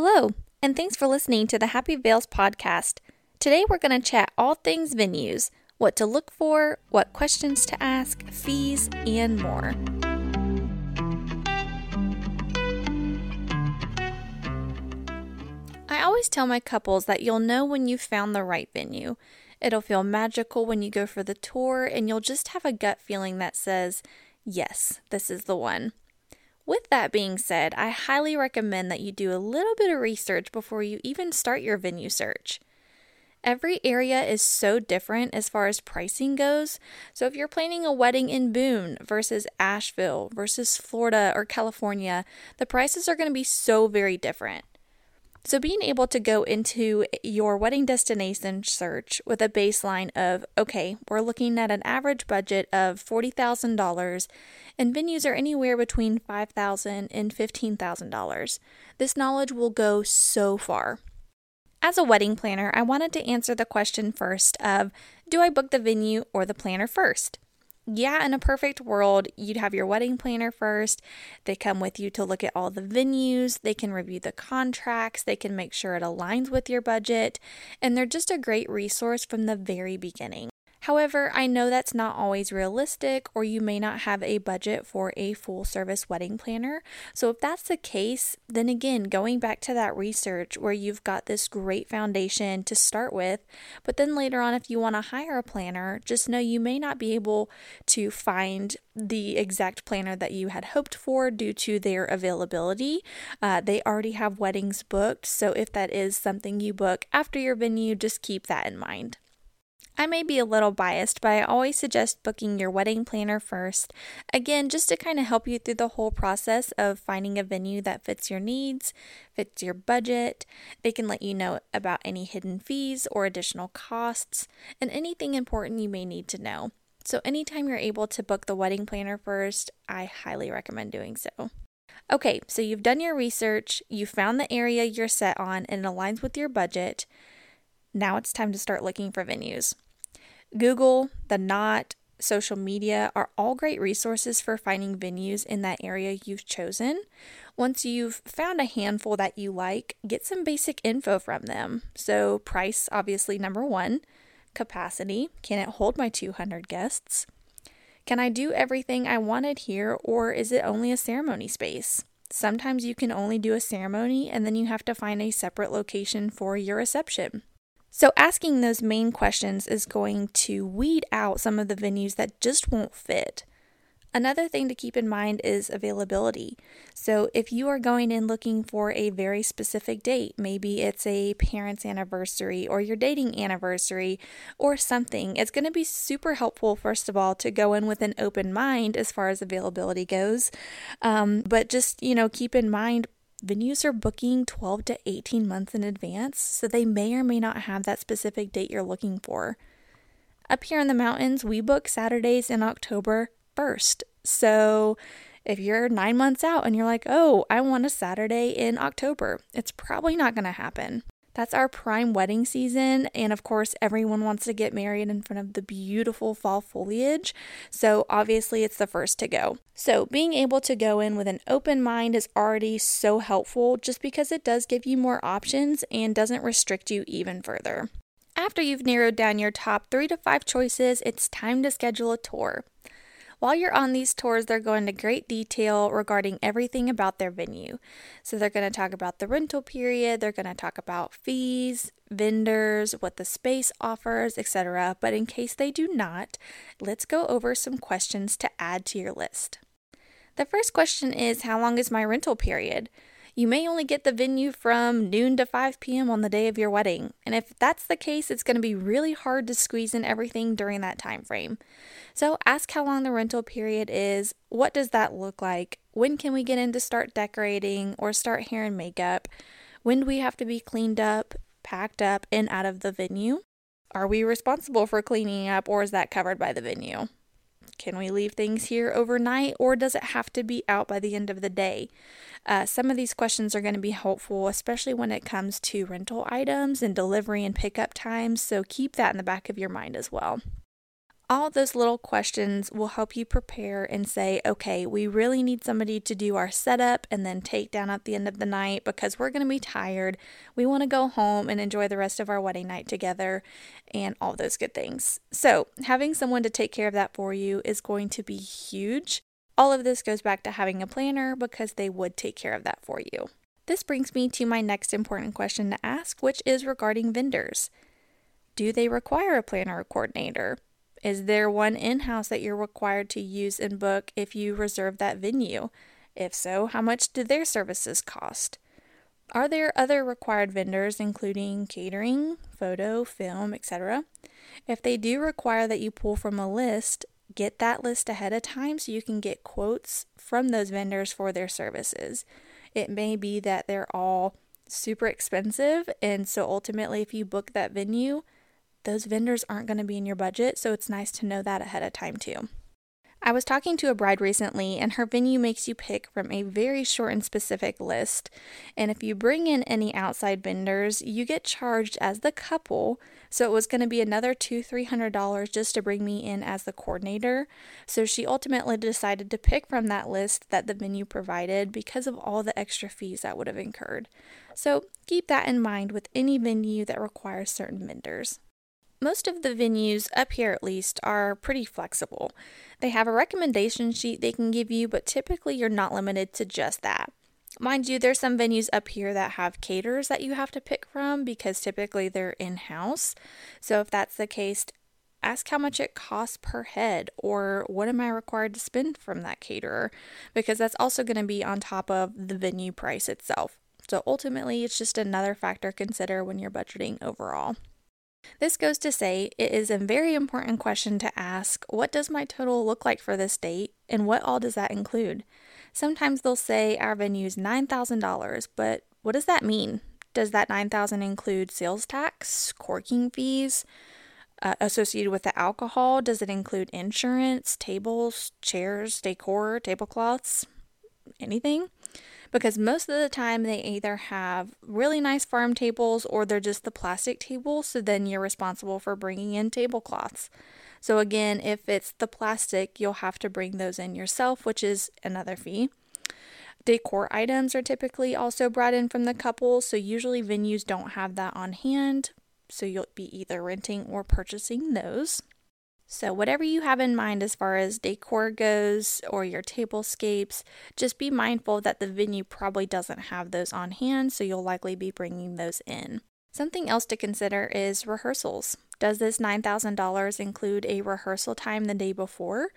Hello, and thanks for listening to the Happy Veils podcast. Today we're going to chat all things venues, what to look for, what questions to ask, fees, and more. I always tell my couples that you'll know when you've found the right venue. It'll feel magical when you go for the tour, and you'll just have a gut feeling that says, Yes, this is the one. With that being said, I highly recommend that you do a little bit of research before you even start your venue search. Every area is so different as far as pricing goes. So, if you're planning a wedding in Boone versus Asheville versus Florida or California, the prices are going to be so very different. So, being able to go into your wedding destination search with a baseline of, okay, we're looking at an average budget of $40,000 and venues are anywhere between $5,000 and $15,000. This knowledge will go so far. As a wedding planner, I wanted to answer the question first of do I book the venue or the planner first? Yeah, in a perfect world, you'd have your wedding planner first. They come with you to look at all the venues, they can review the contracts, they can make sure it aligns with your budget, and they're just a great resource from the very beginning. However, I know that's not always realistic, or you may not have a budget for a full service wedding planner. So, if that's the case, then again, going back to that research where you've got this great foundation to start with, but then later on, if you want to hire a planner, just know you may not be able to find the exact planner that you had hoped for due to their availability. Uh, they already have weddings booked, so if that is something you book after your venue, just keep that in mind. I may be a little biased, but I always suggest booking your wedding planner first. Again, just to kind of help you through the whole process of finding a venue that fits your needs, fits your budget. They can let you know about any hidden fees or additional costs, and anything important you may need to know. So, anytime you're able to book the wedding planner first, I highly recommend doing so. Okay, so you've done your research, you found the area you're set on, and it aligns with your budget. Now it's time to start looking for venues. Google, The Knot, social media are all great resources for finding venues in that area you've chosen. Once you've found a handful that you like, get some basic info from them. So, price, obviously, number one. Capacity can it hold my 200 guests? Can I do everything I wanted here, or is it only a ceremony space? Sometimes you can only do a ceremony and then you have to find a separate location for your reception. So, asking those main questions is going to weed out some of the venues that just won't fit. Another thing to keep in mind is availability. So, if you are going in looking for a very specific date, maybe it's a parent's anniversary or your dating anniversary or something, it's going to be super helpful, first of all, to go in with an open mind as far as availability goes. Um, but just, you know, keep in mind venues are booking 12 to 18 months in advance, so they may or may not have that specific date you're looking for. Up here in the mountains, we book Saturdays in October 1st. So if you're nine months out and you're like, oh, I want a Saturday in October, it's probably not going to happen. That's our prime wedding season. And of course, everyone wants to get married in front of the beautiful fall foliage. So obviously, it's the first to go. So being able to go in with an open mind is already so helpful just because it does give you more options and doesn't restrict you even further. After you've narrowed down your top three to five choices, it's time to schedule a tour. While you're on these tours, they're going into great detail regarding everything about their venue. So they're going to talk about the rental period, they're going to talk about fees, vendors, what the space offers, etc. But in case they do not, let's go over some questions to add to your list. The first question is How long is my rental period? You may only get the venue from noon to 5 p.m. on the day of your wedding. And if that's the case, it's going to be really hard to squeeze in everything during that time frame. So ask how long the rental period is. What does that look like? When can we get in to start decorating or start hair and makeup? When do we have to be cleaned up, packed up, and out of the venue? Are we responsible for cleaning up or is that covered by the venue? Can we leave things here overnight or does it have to be out by the end of the day? Uh, some of these questions are going to be helpful, especially when it comes to rental items and delivery and pickup times, so keep that in the back of your mind as well. All those little questions will help you prepare and say, okay, we really need somebody to do our setup and then take down at the end of the night because we're going to be tired. We want to go home and enjoy the rest of our wedding night together and all those good things. So, having someone to take care of that for you is going to be huge. All of this goes back to having a planner because they would take care of that for you. This brings me to my next important question to ask, which is regarding vendors. Do they require a planner or coordinator? Is there one in house that you're required to use and book if you reserve that venue? If so, how much do their services cost? Are there other required vendors, including catering, photo, film, etc.? If they do require that you pull from a list, get that list ahead of time so you can get quotes from those vendors for their services. It may be that they're all super expensive, and so ultimately, if you book that venue, those vendors aren't going to be in your budget, so it's nice to know that ahead of time too. I was talking to a bride recently, and her venue makes you pick from a very short and specific list. And if you bring in any outside vendors, you get charged as the couple. So it was going to be another two, three hundred dollars just to bring me in as the coordinator. So she ultimately decided to pick from that list that the venue provided because of all the extra fees that would have incurred. So keep that in mind with any venue that requires certain vendors. Most of the venues, up here at least, are pretty flexible. They have a recommendation sheet they can give you, but typically you're not limited to just that. Mind you, there's some venues up here that have caterers that you have to pick from because typically they're in house. So if that's the case, ask how much it costs per head or what am I required to spend from that caterer because that's also going to be on top of the venue price itself. So ultimately, it's just another factor to consider when you're budgeting overall. This goes to say it is a very important question to ask what does my total look like for this date and what all does that include? Sometimes they'll say our venue is $9,000, but what does that mean? Does that 9000 include sales tax, corking fees uh, associated with the alcohol? Does it include insurance, tables, chairs, decor, tablecloths, anything? Because most of the time they either have really nice farm tables or they're just the plastic tables. So then you're responsible for bringing in tablecloths. So again, if it's the plastic, you'll have to bring those in yourself, which is another fee. Decor items are typically also brought in from the couple, so usually venues don't have that on hand, so you'll be either renting or purchasing those. So, whatever you have in mind as far as decor goes or your tablescapes, just be mindful that the venue probably doesn't have those on hand, so you'll likely be bringing those in. Something else to consider is rehearsals. Does this $9,000 include a rehearsal time the day before?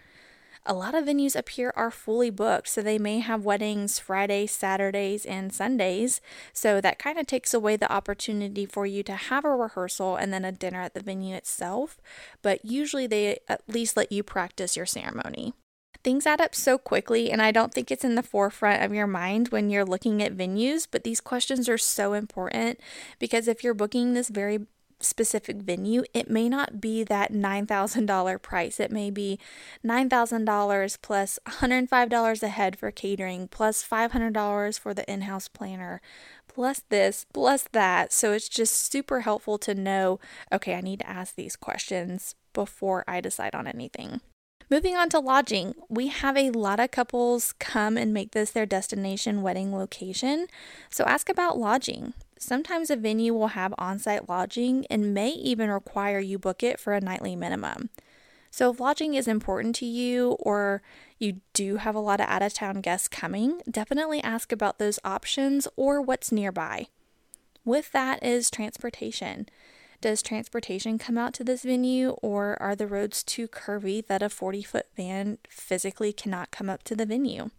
A lot of venues up here are fully booked. So they may have weddings Fridays, Saturdays, and Sundays. So that kind of takes away the opportunity for you to have a rehearsal and then a dinner at the venue itself. But usually they at least let you practice your ceremony. Things add up so quickly, and I don't think it's in the forefront of your mind when you're looking at venues, but these questions are so important because if you're booking this very specific venue, it may not be that $9,000 price. It may be $9,000 plus $105 a head for catering, plus $500 for the in house planner, plus this, plus that. So it's just super helpful to know okay, I need to ask these questions before I decide on anything. Moving on to lodging, we have a lot of couples come and make this their destination wedding location. So ask about lodging. Sometimes a venue will have on site lodging and may even require you book it for a nightly minimum. So, if lodging is important to you or you do have a lot of out of town guests coming, definitely ask about those options or what's nearby. With that is transportation. Does transportation come out to this venue, or are the roads too curvy that a 40 foot van physically cannot come up to the venue?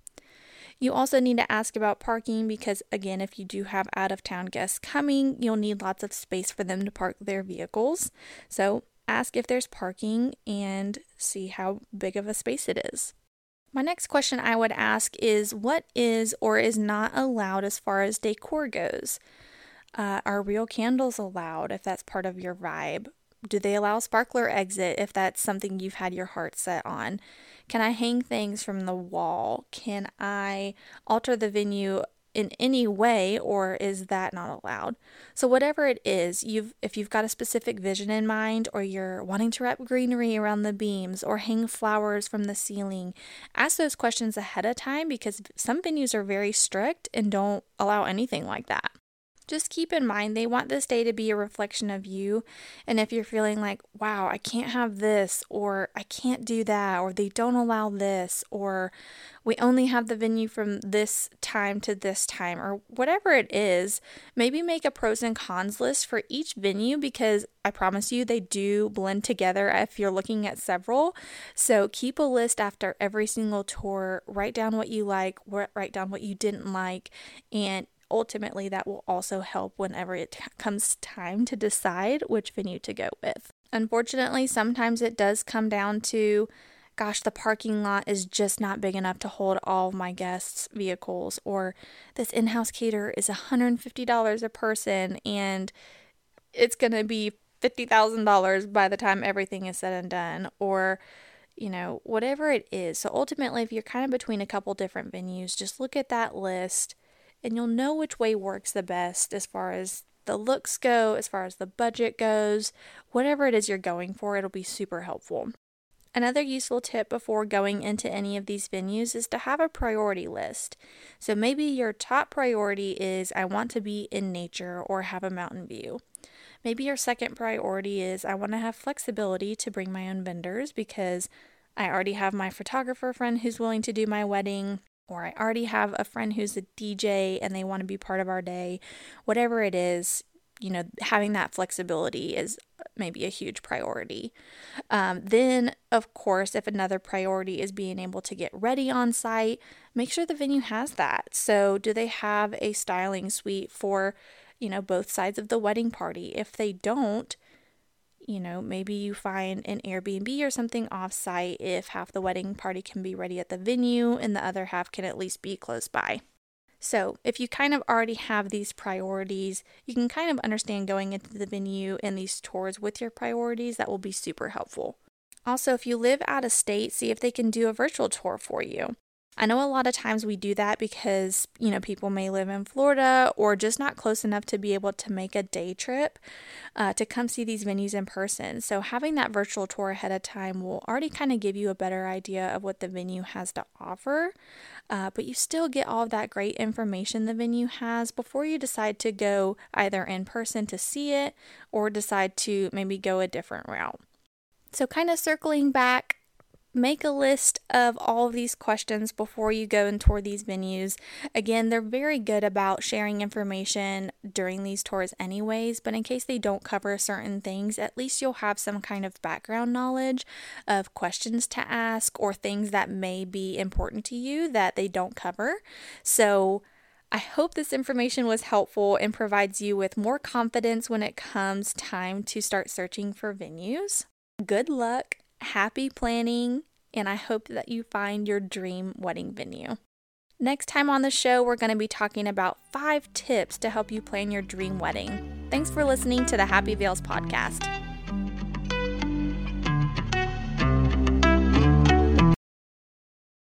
You also need to ask about parking because, again, if you do have out of town guests coming, you'll need lots of space for them to park their vehicles. So ask if there's parking and see how big of a space it is. My next question I would ask is what is or is not allowed as far as decor goes? Uh, are real candles allowed if that's part of your vibe? Do they allow sparkler exit if that's something you've had your heart set on? Can I hang things from the wall? Can I alter the venue in any way or is that not allowed? So whatever it is, you've if you've got a specific vision in mind or you're wanting to wrap greenery around the beams or hang flowers from the ceiling, ask those questions ahead of time because some venues are very strict and don't allow anything like that. Just keep in mind they want this day to be a reflection of you. And if you're feeling like, wow, I can't have this, or I can't do that, or they don't allow this, or we only have the venue from this time to this time, or whatever it is, maybe make a pros and cons list for each venue because I promise you they do blend together if you're looking at several. So keep a list after every single tour, write down what you like, write down what you didn't like, and ultimately that will also help whenever it t- comes time to decide which venue to go with. Unfortunately, sometimes it does come down to gosh, the parking lot is just not big enough to hold all of my guests' vehicles, or this in house cater is $150 a person and it's going to be $50,000 by the time everything is said and done, or you know, whatever it is. So ultimately, if you're kind of between a couple different venues, just look at that list and you'll know which way works the best as far as the looks go, as far as the budget goes, whatever it is you're going for, it'll be super helpful. Another useful tip before going into any of these venues is to have a priority list. So maybe your top priority is I want to be in nature or have a mountain view. Maybe your second priority is I want to have flexibility to bring my own vendors because I already have my photographer friend who's willing to do my wedding or I already have a friend who's a DJ and they want to be part of our day, whatever it is, you know, having that flexibility is maybe a huge priority. Um, then, of course, if another priority is being able to get ready on site, make sure the venue has that. So, do they have a styling suite for, you know, both sides of the wedding party? If they don't, you know, maybe you find an Airbnb or something offsite if half the wedding party can be ready at the venue and the other half can at least be close by. So, if you kind of already have these priorities, you can kind of understand going into the venue and these tours with your priorities. That will be super helpful. Also, if you live out of state, see if they can do a virtual tour for you. I know a lot of times we do that because, you know, people may live in Florida or just not close enough to be able to make a day trip uh, to come see these venues in person. So, having that virtual tour ahead of time will already kind of give you a better idea of what the venue has to offer. Uh, but you still get all of that great information the venue has before you decide to go either in person to see it or decide to maybe go a different route. So, kind of circling back make a list of all of these questions before you go and tour these venues. Again, they're very good about sharing information during these tours, anyways, but in case they don't cover certain things, at least you'll have some kind of background knowledge of questions to ask or things that may be important to you that they don't cover. So, I hope this information was helpful and provides you with more confidence when it comes time to start searching for venues. Good luck happy planning, and I hope that you find your dream wedding venue. Next time on the show, we're going to be talking about five tips to help you plan your dream wedding. Thanks for listening to the Happy Veils podcast.